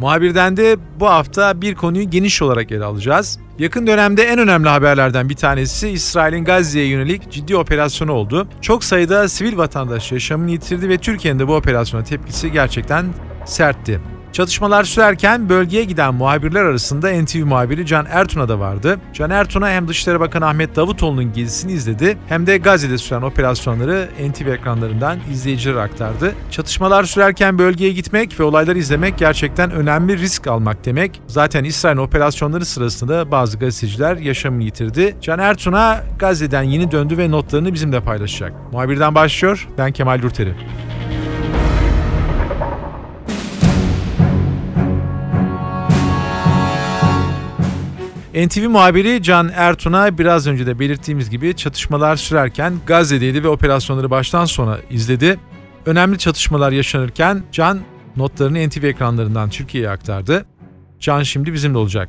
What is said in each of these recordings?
Muhabirden de bu hafta bir konuyu geniş olarak ele alacağız. Yakın dönemde en önemli haberlerden bir tanesi İsrail'in Gazze'ye yönelik ciddi operasyonu oldu. Çok sayıda sivil vatandaş yaşamını yitirdi ve Türkiye'nin de bu operasyona tepkisi gerçekten sertti. Çatışmalar sürerken bölgeye giden muhabirler arasında NTV muhabiri Can Ertun'a da vardı. Can Ertun'a hem Dışişleri Bakanı Ahmet Davutoğlu'nun gezisini izledi hem de Gazze'de süren operasyonları NTV ekranlarından izleyicilere aktardı. Çatışmalar sürerken bölgeye gitmek ve olayları izlemek gerçekten önemli risk almak demek. Zaten İsrail operasyonları sırasında bazı gazeteciler yaşamını yitirdi. Can Ertun'a Gazze'den yeni döndü ve notlarını bizimle paylaşacak. Muhabirden başlıyor. Ben Kemal Dürteri. NTV muhabiri Can Ertun'a biraz önce de belirttiğimiz gibi çatışmalar sürerken Gazze'deydi ve operasyonları baştan sona izledi. Önemli çatışmalar yaşanırken Can notlarını NTV ekranlarından Türkiye'ye aktardı. Can şimdi bizimle olacak.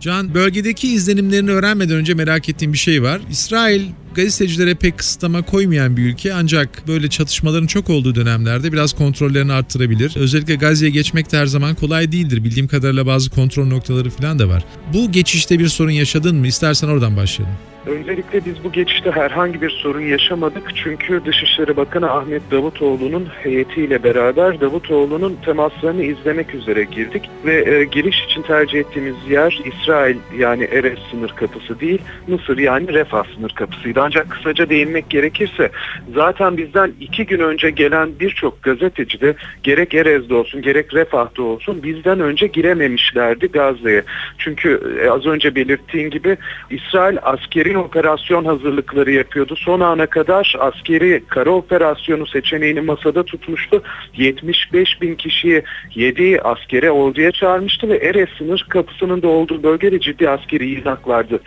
Can, bölgedeki izlenimlerini öğrenmeden önce merak ettiğim bir şey var. İsrail gazetecilere pek kısıtlama koymayan bir ülke ancak böyle çatışmaların çok olduğu dönemlerde biraz kontrollerini arttırabilir. Özellikle Gazze'ye geçmek de her zaman kolay değildir. Bildiğim kadarıyla bazı kontrol noktaları falan da var. Bu geçişte bir sorun yaşadın mı? İstersen oradan başlayalım. Öncelikle biz bu geçişte herhangi bir sorun yaşamadık çünkü Dışişleri Bakanı Ahmet Davutoğlu'nun heyetiyle beraber Davutoğlu'nun temaslarını izlemek üzere girdik ve e, giriş için tercih ettiğimiz yer İsrail yani Erez sınır kapısı değil Mısır yani Refah sınır kapısıydı. Ancak kısaca değinmek gerekirse zaten bizden iki gün önce gelen birçok gazeteci de gerek Erez'de olsun gerek Refah'da olsun bizden önce girememişlerdi Gazze'ye. Çünkü e, az önce belirttiğim gibi İsrail askeri operasyon hazırlıkları yapıyordu. Son ana kadar askeri kara operasyonu seçeneğini masada tutmuştu. 75 bin kişiyi 7 askere orduya çağırmıştı ve Erez sınır kapısının da olduğu bölgede ciddi askeri izak.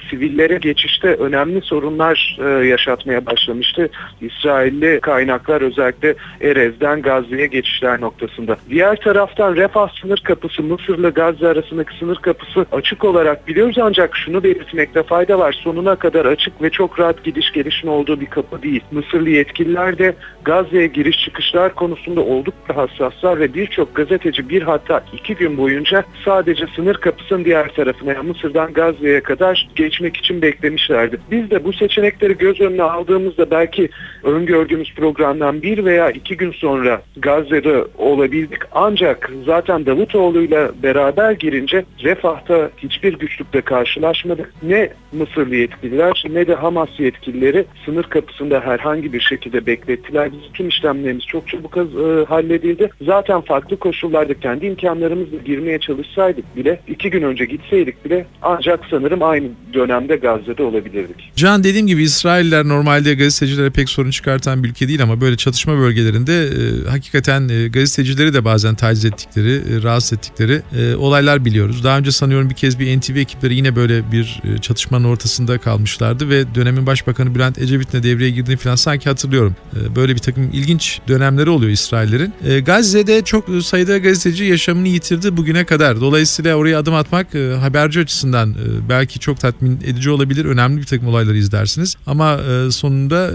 Sivillere geçişte önemli sorunlar e, yaşatmaya başlamıştı. İsrailli kaynaklar özellikle Erez'den Gazze'ye geçişler noktasında. Diğer taraftan Refah sınır kapısı Mısır'la Gazze arasındaki sınır kapısı açık olarak biliyoruz ancak şunu belirtmekte fayda var. Sonuna kadar açık ve çok rahat gidiş gelişin olduğu bir kapı değil. Mısırlı yetkililer de Gazze'ye giriş çıkışlar konusunda oldukça hassaslar ve birçok gazeteci bir hatta iki gün boyunca sadece sınır kapısının diğer tarafına yani Mısır'dan Gazze'ye kadar geçmek için beklemişlerdi. Biz de bu seçenekleri göz önüne aldığımızda belki öngördüğümüz programdan bir veya iki gün sonra Gazze'de olabildik. Ancak zaten Davutoğlu'yla beraber girince Refah'ta hiçbir güçlükle karşılaşmadık. Ne Mısırlı yetkililer ne de Hamas yetkilileri sınır kapısında herhangi bir şekilde beklettiler. Biz tüm işlemlerimiz çok çabuk e, halledildi. Zaten farklı koşullarda kendi imkanlarımızla girmeye çalışsaydık bile iki gün önce gitseydik bile ancak sanırım aynı dönemde Gazze'de olabilirdik. Can dediğim gibi İsrailler normalde gazetecilere pek sorun çıkartan bir ülke değil ama böyle çatışma bölgelerinde e, hakikaten e, gazetecileri de bazen taciz ettikleri, e, rahatsız ettikleri e, olaylar biliyoruz. Daha önce sanıyorum bir kez bir NTV ekipleri yine böyle bir e, çatışmanın ortasında kalmışlardı ve dönemin başbakanı Bülent Ecevit'le devreye girdiğini falan sanki hatırlıyorum. E, böyle bir takım ilginç dönemleri oluyor İsraillerin. E, Gazze'de çok sayıda gazeteci yaşamını yitirdi bugüne kadar. Dolayısıyla oraya adım atmak e, haberci açısından e, belki çok tatmin edici olabilir. Önemli bir takım olayları izlersiniz. Ama e, sonunda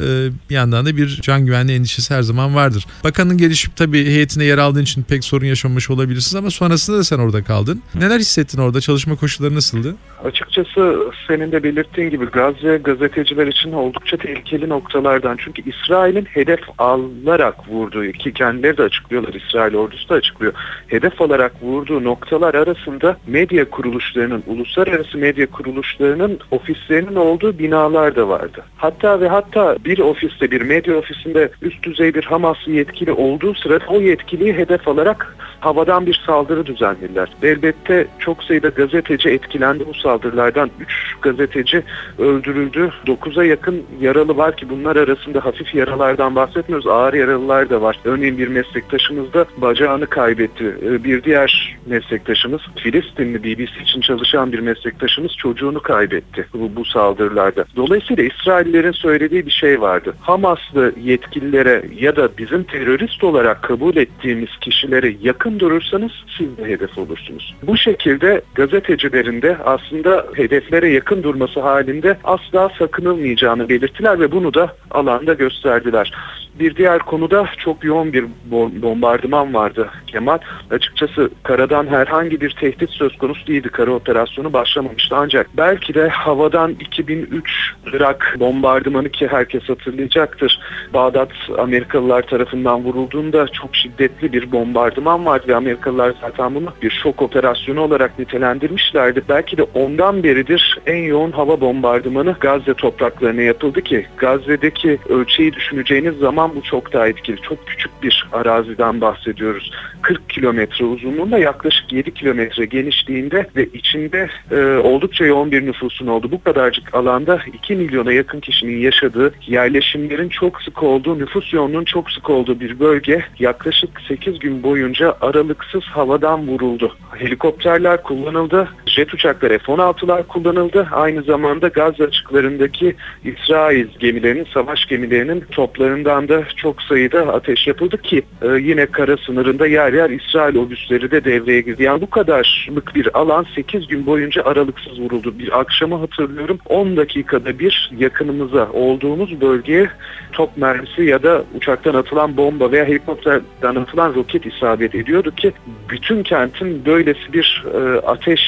bir yandan da bir can güvenliği endişesi her zaman vardır. Bakanın gelişip tabii heyetine yer aldığın için pek sorun yaşamamış olabilirsiniz ama sonrasında da sen orada kaldın. Neler hissettin orada? Çalışma koşulları nasıldı? Açıkçası senin de belirttiğin gibi Gazze gazeteciler için oldukça tehlikeli noktalardan. Çünkü İsrail'in hedef alarak vurduğu ki kendileri de açıklıyorlar İsrail ordusu da açıklıyor. Hedef alarak vurduğu noktalar arasında medya kuruluşlarının, uluslararası medya kuruluşlarının ofislerinin olduğu binalar da vardı. Hatta ve hatta bir ofiste, bir medya ofisinde üst düzey bir Hamaslı yetkili olduğu sırada o yetkiliyi hedef alarak havadan bir saldırı düzenlediler. Elbette çok sayıda gazeteci etkilendi bu saldırılardan. Üç gazeteci öldü öldürüldü. 9'a yakın yaralı var ki bunlar arasında hafif yaralardan bahsetmiyoruz. Ağır yaralılar da var. Örneğin bir meslektaşımız da bacağını kaybetti. Ee, Bir diğer meslektaşımız Filistinli BBC için çalışan bir meslektaşımız çocuğunu kaybetti bu, bu saldırılarda. Dolayısıyla İsraillerin söylediği bir şey vardı. Hamaslı yetkililere ya da bizim terörist olarak kabul ettiğimiz kişilere yakın durursanız siz de hedef olursunuz. Bu şekilde gazetecilerin de aslında hedeflere yakın durması halinde asla sakınılmayacağını belirttiler ve bunu da alanda gösterdiler. Bir diğer konuda çok yoğun bir bom- bombardıman vardı Kemal. Açıkçası karadan herhangi bir tehdit söz konusu değildi. Kara operasyonu başlamamıştı ancak belki de havadan 2003 Irak bombardımanı ki herkes hatırlayacaktır. Bağdat Amerikalılar tarafından vurulduğunda çok şiddetli bir bombardıman vardı ve Amerikalılar zaten bunu bir şok operasyonu olarak nitelendirmişlerdi. Belki de ondan beridir en yoğun hava bombardımanı Gazze topraklarına yapıldı ki Gazze'deki ölçeği düşüneceğiniz zaman bu çok daha etkili. Çok küçük bir araziden bahsediyoruz. 40 kilometre uzunluğunda yaklaşık 7 kilometre genişliğinde ve içinde e, oldukça yoğun bir nüfusun olduğu bu kadarcık alanda 2 milyona yakın kişinin yaşadığı yerleşimlerin çok sık olduğu nüfus yoğunluğunun çok sık olduğu bir bölge yaklaşık 8 gün boyunca aralıksız havadan vuruldu. Helikopterler kullanıldı, jet uçakları F-16'lar kullanıldı. Aynı zamanda Gazze açıklarındaki İsrail gemilerinin, savaş gemilerinin toplarından da çok sayıda ateş yapıldı ki e, yine kara sınırında yer yer İsrail obüsleri de devreye girdi. Yani bu kadarlık bir alan 8 gün boyunca aralıksız vuruldu. Bir akşamı hatırlıyorum 10 dakikada bir yakınımıza olduğumuz bölgeye top mermisi ya da uçaktan atılan bomba veya helikopterden atılan roket isabet ediyordu ki bütün kentin böylesi bir e, ateş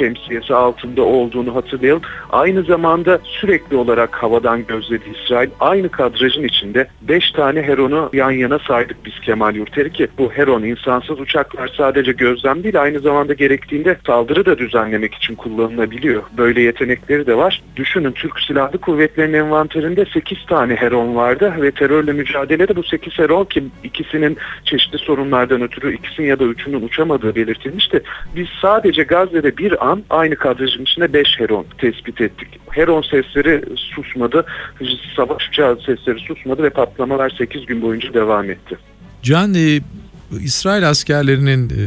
şemsiyesi altında olduğunu hatırlayalım. Aynı zamanda sürekli olarak havadan gözledi İsrail. Aynı kadrajın içinde 5 tane Heron'u yan yana saydık biz Kemal Yurteri ki bu Heron insansız uçaklar sadece gözlem değil aynı zamanda gerektiğinde saldırı da düzenlemek için kullanılabiliyor. Böyle yetenekleri de var. Düşünün Türk Silahlı Kuvvetleri'nin envanterinde 8 tane Heron vardı ve terörle mücadelede bu 8 Heron ki ikisinin çeşitli sorunlardan ötürü ikisinin ya da üçünün uçamadığı belirtilmişti. Biz sadece Gazze'de bir an aynı kadrajın içinde 5 Heron tespit ettik. Heron sesleri susmadı, savaş uçağı sesleri susmadı ve patlamalar 8 gün boyunca devam etti. Can, e, İsrail askerlerinin e,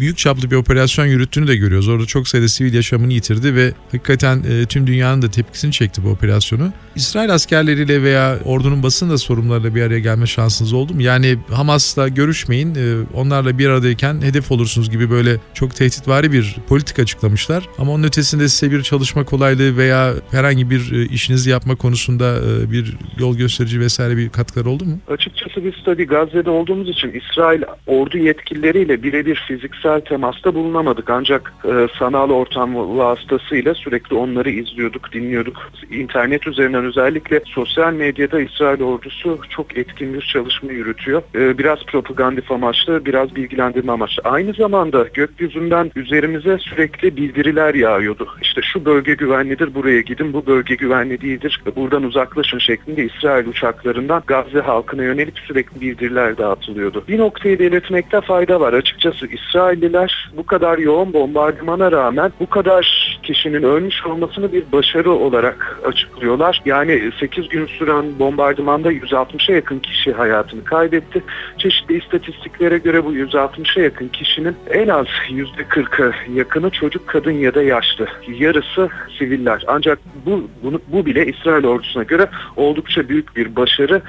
büyük çaplı bir operasyon yürüttüğünü de görüyoruz. Orada çok sayıda sivil yaşamını yitirdi ve hakikaten e, tüm dünyanın da tepkisini çekti bu operasyonu. İsrail askerleriyle veya ordunun basın da sorumlularıyla bir araya gelme şansınız oldu mu? Yani Hamas'la görüşmeyin, e, onlarla bir aradayken hedef olursunuz gibi böyle çok tehditvari bir politik açıklamışlar. Ama onun ötesinde size bir çalışma kolaylığı veya herhangi bir işinizi yapma konusunda bir yol gösterici vesaire bir katkıları oldu mu? Açıkçası biz tabii Gazze'de olduğumuz için İsrail ordu yetkilileriyle birebir fiziksel temasta bulunamadık. Ancak e, sanal ortam vasıtasıyla sürekli onları izliyorduk, dinliyorduk. İnternet üzerinden özellikle sosyal medyada İsrail ordusu çok etkin bir çalışma yürütüyor. E, biraz propagandif amaçlı, biraz bilgilendirme amaçlı. Aynı zamanda gökyüzünden üzerimize sürekli bildiriler yağıyordu. İşte şu bölge güvenlidir, buraya gidin, bu bölge güvenli değildir, buradan uzaklaşın şeklinde İsrail uçaklarından Gazze halkına yönelik sürekli bildiriler dağıtılıyordu. Bir noktayı belirtmekte fayda var. Açıkçası İsrailliler bu kadar yoğun bombardımana rağmen bu kadar kişinin ölmüş olmasını bir başarı olarak açıklıyorlar. Yani 8 gün süren bombardımanda 160'a yakın kişi hayatını kaybetti. Çeşitli istatistiklere göre bu 160'a yakın kişinin en az %40'ı yakını çocuk, kadın ya da yaşlı. Yarısı siviller. Ancak bu, bunu, bu bile İsrail ordusuna göre oldukça büyük bir başarı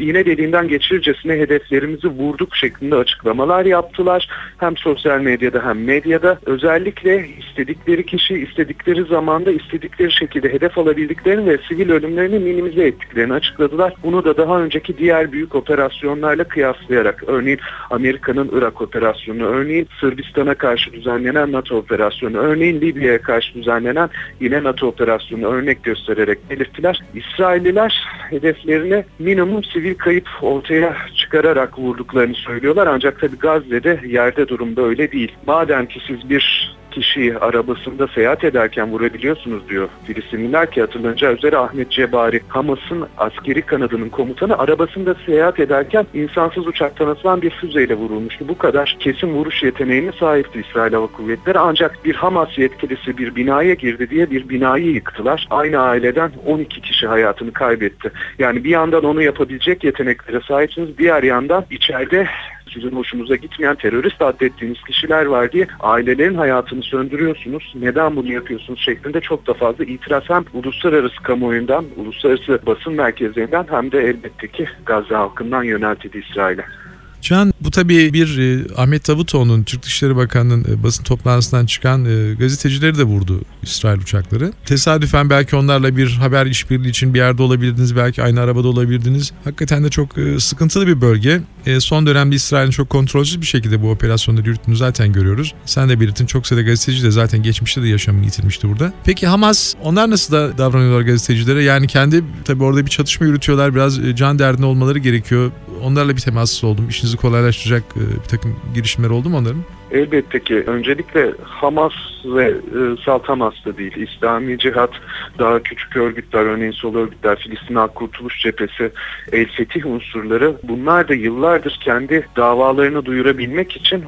iğne deliğinden geçirircesine hedeflerimizi vurduk şeklinde açıklamalar yaptılar. Hem sosyal medyada hem medyada özellikle istedikleri kişi istedikleri zamanda istedikleri şekilde hedef alabildiklerini ve sivil ölümlerini minimize ettiklerini açıkladılar. Bunu da daha önceki diğer büyük operasyonlarla kıyaslayarak örneğin Amerika'nın Irak operasyonu, örneğin Sırbistan'a karşı düzenlenen NATO operasyonu, örneğin Libya'ya karşı düzenlenen yine NATO operasyonu örnek göstererek belirttiler. İsrailliler hedeflerine minimum sivil kayıp ortaya çıkararak vurduklarını söylüyorlar. Ancak tabi Gazze'de yerde durum böyle değil. Madem ki siz bir kişiyi arabasında seyahat ederken vurabiliyorsunuz diyor Filistinliler ki hatırlanacağı üzere Ahmet Cebari Hamas'ın askeri kanadının komutanı arabasında seyahat ederken insansız uçaktan atılan bir füzeyle vurulmuştu. Bu kadar kesin vuruş yeteneğine sahipti İsrail Hava Kuvvetleri ancak bir Hamas yetkilisi bir binaya girdi diye bir binayı yıktılar. Aynı aileden 12 kişi hayatını kaybetti. Yani bir yandan onu yapabilecek yeteneklere sahipsiniz, diğer yandan içeride sizin hoşunuza gitmeyen terörist adettiğiniz kişiler var diye ailelerin hayatını söndürüyorsunuz. Neden bunu yapıyorsunuz şeklinde çok da fazla itiraz hem uluslararası kamuoyundan, uluslararası basın merkezlerinden hem de elbette ki Gazze halkından yöneltildi İsrail'e. Can bu tabii bir e, Ahmet Davutoğlu'nun Türk Dışişleri Bakanı'nın e, basın toplantısından çıkan e, gazetecileri de vurdu İsrail uçakları. Tesadüfen belki onlarla bir haber işbirliği için bir yerde olabilirdiniz. Belki aynı arabada olabilirdiniz. Hakikaten de çok e, sıkıntılı bir bölge. E, son dönemde İsrail'in çok kontrolsüz bir şekilde bu operasyonları yürüttüğünü zaten görüyoruz. Sen de belirttin çok sayıda gazeteci de zaten geçmişte de yaşamını yitirmişti burada. Peki Hamas onlar nasıl da davranıyorlar gazetecilere? Yani kendi tabii orada bir çatışma yürütüyorlar. Biraz e, can derdinde olmaları gerekiyor. Onlarla bir temassız oldum. İşinizi kolaylaştıracak e, bir takım girişimler oldu mu onların? Elbette ki öncelikle Hamas ve e, Salt Hamas da değil. İslami Cihat, daha küçük örgütler, örneğin sol örgütler, Filistin Halk Kurtuluş Cephesi, El Fetih unsurları bunlar da yıllardır kendi davalarını duyurabilmek için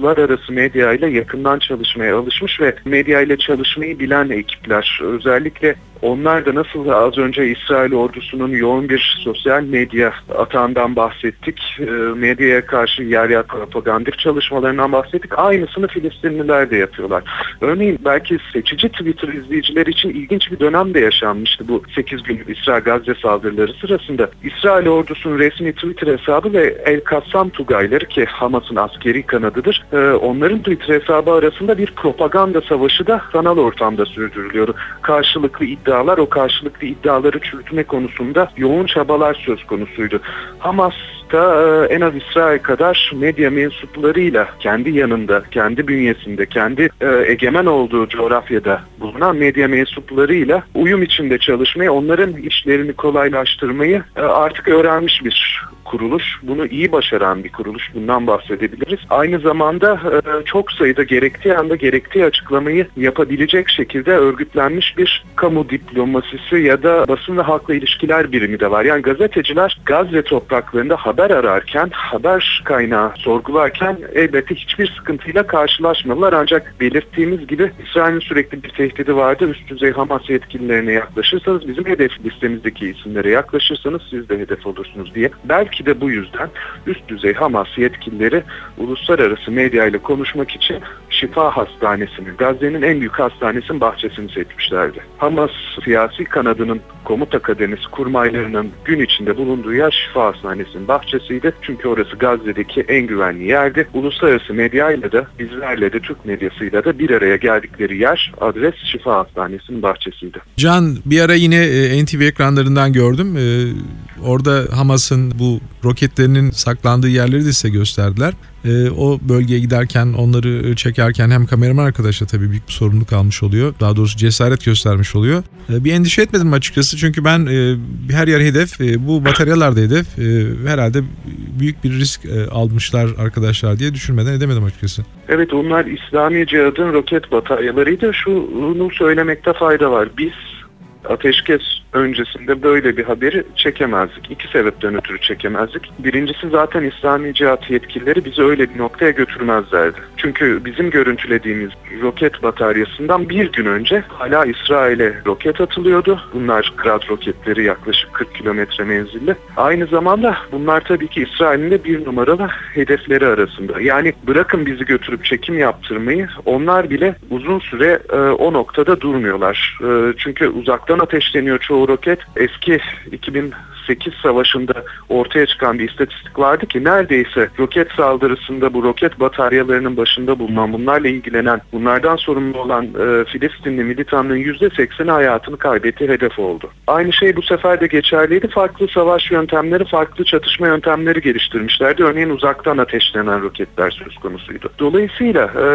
uluslararası medya ile yakından çalışmaya alışmış ve medya ile çalışmayı bilen ekipler. Özellikle onlar da nasıl az önce İsrail ordusunun yoğun bir sosyal medya atağından bahsettik. E, medyaya karşı yer yer propagandik çalışmalarından bahsettik. Aynısını Filistinliler de yapıyorlar. Örneğin belki seçici Twitter izleyicileri için ilginç bir dönem de yaşanmıştı bu 8 günlük İsrail-Gazze saldırıları sırasında. İsrail ordusunun resmi Twitter hesabı ve El Kassam Tugayları ki Hamas'ın askeri kanadıdır. E, onların Twitter hesabı arasında bir propaganda savaşı da sanal ortamda sürdürülüyordu. Karşılıklı iddialar o karşılıklı iddiaları çürütme konusunda yoğun çabalar söz konusuydu. Hamas da e, en az İsrail kadar medya mensuplarıyla kendi yanında, kendi bünyesinde, kendi e, egemen olduğu coğrafyada bulunan medya mensuplarıyla uyum içinde çalışmayı, onların işlerini kolaylaştırmayı e, artık öğrenmiş bir kuruluş. Bunu iyi başaran bir kuruluş. Bundan bahsedebiliriz. Aynı zamanda çok sayıda gerektiği anda gerektiği açıklamayı yapabilecek şekilde örgütlenmiş bir kamu diplomasisi ya da basın ve halkla ilişkiler birimi de var. Yani gazeteciler Gazze topraklarında haber ararken, haber kaynağı sorgularken elbette hiçbir sıkıntıyla karşılaşmadılar. Ancak belirttiğimiz gibi İsrail'in sürekli bir tehdidi vardı. Üst düzey Hamas yetkililerine yaklaşırsanız, bizim hedef listemizdeki isimlere yaklaşırsanız siz de hedef olursunuz diye. Belki de bu yüzden üst düzey Hamas yetkilileri uluslararası medya ile konuşmak için Şifa Hastanesi'ni, Gazze'nin en büyük hastanesinin bahçesini seçmişlerdi. Hamas siyasi kanadının komuta kademesi kurmaylarının gün içinde bulunduğu yer Şifa Hastanesi'nin bahçesiydi. Çünkü orası Gazze'deki en güvenli yerdi. Uluslararası medyayla da bizlerle de Türk medyasıyla da bir araya geldikleri yer adres Şifa Hastanesi'nin bahçesiydi. Can bir ara yine e, NTV ekranlarından gördüm. E, orada Hamas'ın bu roketlerinin saklandığı yerleri de size gösterdiler. E, o bölgeye giderken onları çekerken hem kameraman arkadaşla tabii büyük bir sorumluluk almış oluyor. Daha doğrusu cesaret göstermiş oluyor. E, bir endişe etmedim açıkçası çünkü ben e, her yer hedef, e, bu bataryalar da hedef. E, herhalde büyük bir risk e, almışlar arkadaşlar diye düşünmeden edemedim açıkçası. Evet onlar İslami Cihad'ın roket bataryalarıydı. Şunu söylemekte fayda var. Biz ateşkes öncesinde böyle bir haberi çekemezdik. İki sebepten ötürü çekemezdik. Birincisi zaten İslami cihat yetkilileri bizi öyle bir noktaya götürmezlerdi. Çünkü bizim görüntülediğimiz roket bataryasından bir gün önce hala İsrail'e roket atılıyordu. Bunlar Grad roketleri yaklaşık 40 kilometre menzilli. Aynı zamanda bunlar tabii ki İsrail'in de bir numaralı hedefleri arasında. Yani bırakın bizi götürüp çekim yaptırmayı onlar bile uzun süre e, o noktada durmuyorlar. E, çünkü uzaktan ateşleniyor çoğu roket. Eski 2008 savaşında ortaya çıkan bir istatistik vardı ki neredeyse roket saldırısında bu roket bataryalarının başında bulunan, bunlarla ilgilenen, bunlardan sorumlu olan e, Filistinli militanlığın %80'i hayatını kaybettiği hedef oldu. Aynı şey bu sefer de geçerliydi. Farklı savaş yöntemleri, farklı çatışma yöntemleri geliştirmişlerdi. Örneğin uzaktan ateşlenen roketler söz konusuydu. Dolayısıyla e,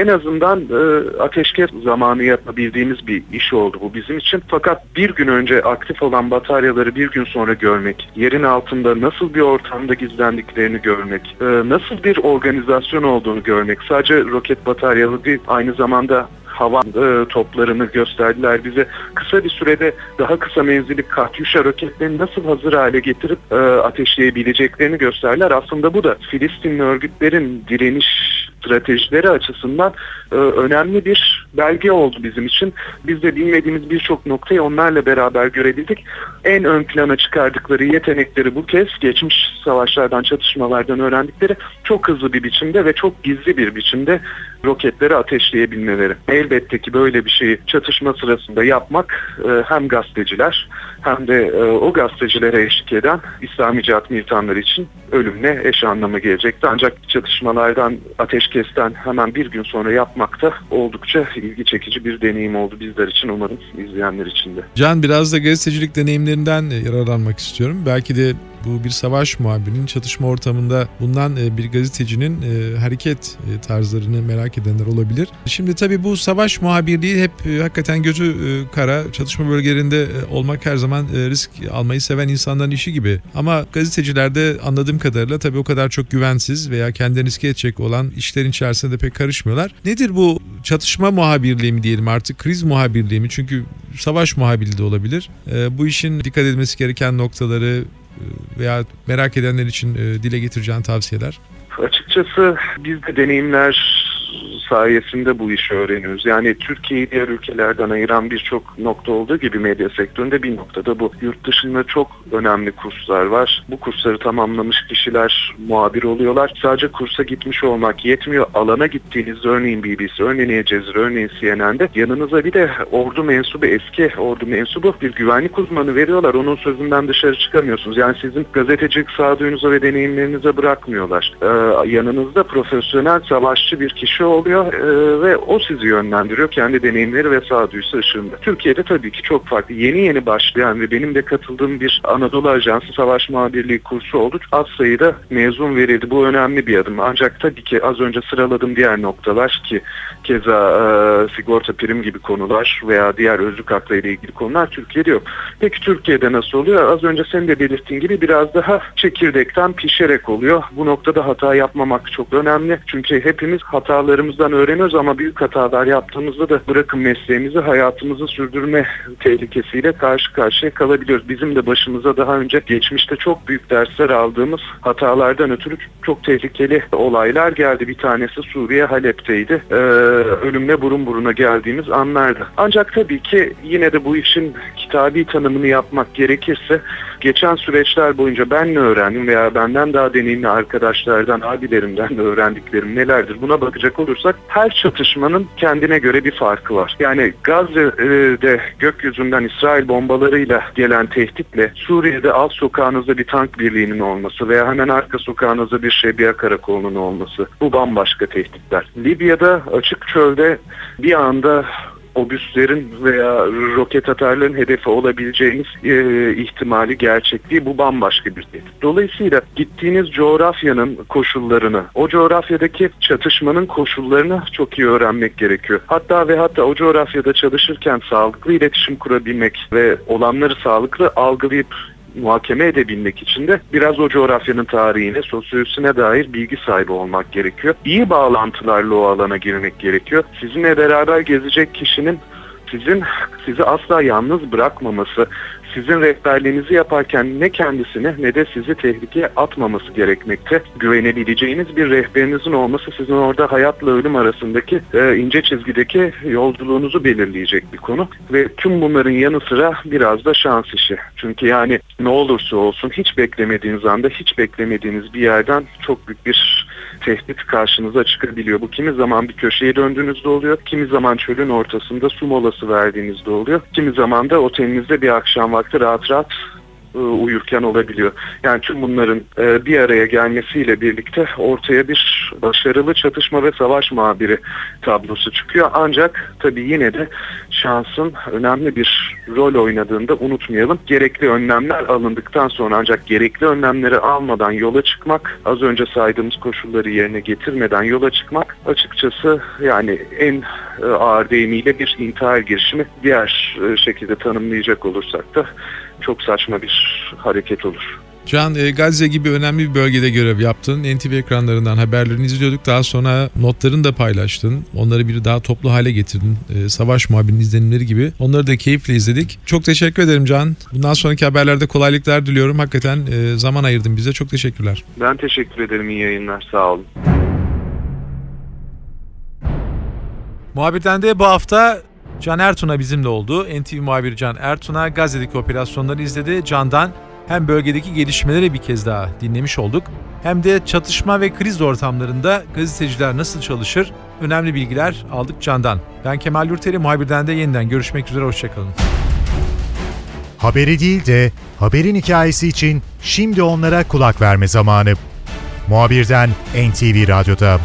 en azından e, ateşkes zamanı yapabildiğimiz bir iş oldu bu bizim için. Fakat bir gün önce aktif olan bataryaları bir gün sonra görmek, yerin altında nasıl bir ortamda gizlendiklerini görmek, e, nasıl bir organizasyon olduğunu görmek, sadece roket bataryalı değil aynı zamanda hava e, toplarını gösterdiler bize. Kısa bir sürede daha kısa menzilli Katyusha roketlerini nasıl hazır hale getirip e, ateşleyebileceklerini gösterdiler. Aslında bu da Filistinli örgütlerin direniş stratejileri açısından e, önemli bir belge oldu bizim için. Biz de bilmediğimiz birçok noktayı onlarla beraber görebildik. En ön plana çıkardıkları yetenekleri bu kez geçmiş savaşlardan, çatışmalardan öğrendikleri çok hızlı bir biçimde ve çok gizli bir biçimde roketleri ateşleyebilmeleri. Elbette ki böyle bir şeyi çatışma sırasında yapmak e, hem gazeteciler hem de e, o gazetecilere eşlik eden İslami cihat militanları için ölümle eş anlamı gelecekti. Ancak çatışmalardan, ateşkesten hemen bir gün sonra yapmak da oldukça ilgi çekici bir deneyim oldu bizler için umarım izleyenler için de. Can biraz da gazetecilik deneyimlerinden yararlanmak istiyorum. Belki de bu bir savaş muhabirinin çatışma ortamında bulunan e, bir gazetecinin e, hareket e, tarzlarını merak edenler olabilir. Şimdi tabii bu savaş muhabirliği hep hakikaten gözü kara, çatışma bölgelerinde olmak her zaman risk almayı seven insanların işi gibi. Ama gazetecilerde anladığım kadarıyla tabii o kadar çok güvensiz veya kendini riske edecek olan işlerin içerisinde de pek karışmıyorlar. Nedir bu çatışma muhabirliği mi diyelim artık kriz muhabirliği mi? Çünkü savaş muhabirliği de olabilir. Bu işin dikkat edilmesi gereken noktaları veya merak edenler için dile getireceğin tavsiyeler? Açıkçası biz de deneyimler sayesinde bu işi öğreniyoruz. Yani Türkiye'yi diğer ülkelerden ayıran birçok nokta olduğu gibi medya sektöründe bir noktada bu. Yurt dışında çok önemli kurslar var. Bu kursları tamamlamış kişiler muhabir oluyorlar. Sadece kursa gitmiş olmak yetmiyor. Alana gittiğinizde örneğin BBC, örneğin Al Jazeera, örneğin CNN'de yanınıza bir de ordu mensubu, eski ordu mensubu bir güvenlik uzmanı veriyorlar. Onun sözünden dışarı çıkamıyorsunuz. Yani sizin gazetecilik sağduyunuza ve deneyimlerinize bırakmıyorlar. Ee, yanınızda profesyonel savaşçı bir kişi oluyor e, ve o sizi yönlendiriyor kendi deneyimleri ve sağduyusu ışığında. Türkiye'de tabii ki çok farklı. Yeni yeni başlayan ve benim de katıldığım bir Anadolu Ajansı Savaş Muhabirliği kursu oldu. Az sayıda mezun verildi. Bu önemli bir adım. Ancak tabii ki az önce sıraladığım diğer noktalar ki keza e, sigorta prim gibi konular veya diğer özlük hakları ile ilgili konular Türkiye'de yok. Peki Türkiye'de nasıl oluyor? Az önce senin de belirttiğin gibi biraz daha çekirdekten pişerek oluyor. Bu noktada hata yapmamak çok önemli. Çünkü hepimiz hatalarımızdan öğreniyoruz ama büyük hatalar yaptığımızda da bırakın mesleğimizi hayatımızı sürdürme tehlikesiyle karşı karşıya kalabiliyoruz. Bizim de başımıza daha önce geçmişte çok büyük dersler aldığımız hatalardan ötürü çok tehlikeli olaylar geldi. Bir tanesi Suriye Halep'teydi. Ee, ölümle burun buruna geldiğimiz anlardı. Ancak tabii ki yine de bu işin kitabi tanımını yapmak gerekirse geçen süreçler boyunca ben ne öğrendim veya benden daha deneyimli arkadaşlardan, abilerimden de öğrendiklerim nelerdir buna bakacak olursak her çatışmanın kendine göre bir farkı var. Yani Gazze'de gökyüzünden İsrail bombalarıyla gelen tehditle Suriye'de alt sokağınızda bir tank birliğinin olması veya hemen arka sokağınızda bir şebiye karakolunun olması bu bambaşka tehditler. Libya'da açık çölde bir anda obüslerin veya roket atarların hedefi olabileceğiniz e, ihtimali, gerçekliği bu bambaşka bir tehdit. Dolayısıyla gittiğiniz coğrafyanın koşullarını, o coğrafyadaki çatışmanın koşullarını çok iyi öğrenmek gerekiyor. Hatta ve hatta o coğrafyada çalışırken sağlıklı iletişim kurabilmek ve olanları sağlıklı algılayıp muhakeme edebilmek için de biraz o coğrafyanın tarihine, sosyolojisine dair bilgi sahibi olmak gerekiyor. İyi bağlantılarla o alana girmek gerekiyor. Sizinle beraber gezecek kişinin sizin sizi asla yalnız bırakmaması, sizin rehberliğinizi yaparken ne kendisini ne de sizi tehlikeye atmaması gerekmekte. Güvenebileceğiniz bir rehberinizin olması sizin orada hayatla ölüm arasındaki e, ince çizgideki yolculuğunuzu belirleyecek bir konu. Ve tüm bunların yanı sıra biraz da şans işi. Çünkü yani ne olursa olsun hiç beklemediğiniz anda hiç beklemediğiniz bir yerden çok büyük bir tehdit karşınıza çıkabiliyor. Bu kimi zaman bir köşeye döndüğünüzde oluyor, kimi zaman çölün ortasında su molası verdiğinizde oluyor, kimi zaman da otelinizde bir akşam vakti rahat rahat e, uyurken olabiliyor. Yani tüm bunların e, bir araya gelmesiyle birlikte ortaya bir başarılı çatışma ve savaş muhabiri tablosu çıkıyor. Ancak tabii yine de şansın önemli bir rol oynadığını da unutmayalım. Gerekli önlemler alındıktan sonra ancak gerekli önlemleri almadan yola çıkmak, az önce saydığımız koşulları yerine getirmeden yola çıkmak açıkçası yani en e, ağır deyimiyle bir intihar girişimi diğer e, şekilde tanımlayacak olursak da çok saçma bir hareket olur. Can e, Gazze gibi önemli bir bölgede görev yaptın. NTV ekranlarından haberlerini izliyorduk. Daha sonra notlarını da paylaştın. Onları bir daha toplu hale getirdin. E, Savaş muhabirinin izlenimleri gibi. Onları da keyifle izledik. Çok teşekkür ederim Can. Bundan sonraki haberlerde kolaylıklar diliyorum. Hakikaten e, zaman ayırdın bize. Çok teşekkürler. Ben teşekkür ederim. İyi yayınlar. Sağ olun. Muhabirden de bu hafta Can Ertun'a bizimle oldu. NTV muhabiri Can Ertun'a Gazze'deki operasyonları izledi. Can'dan hem bölgedeki gelişmeleri bir kez daha dinlemiş olduk. Hem de çatışma ve kriz ortamlarında gazeteciler nasıl çalışır önemli bilgiler aldık Can'dan. Ben Kemal Yurteri muhabirden de yeniden görüşmek üzere hoşçakalın. Haberi değil de haberin hikayesi için şimdi onlara kulak verme zamanı. Muhabirden NTV Radyo'da.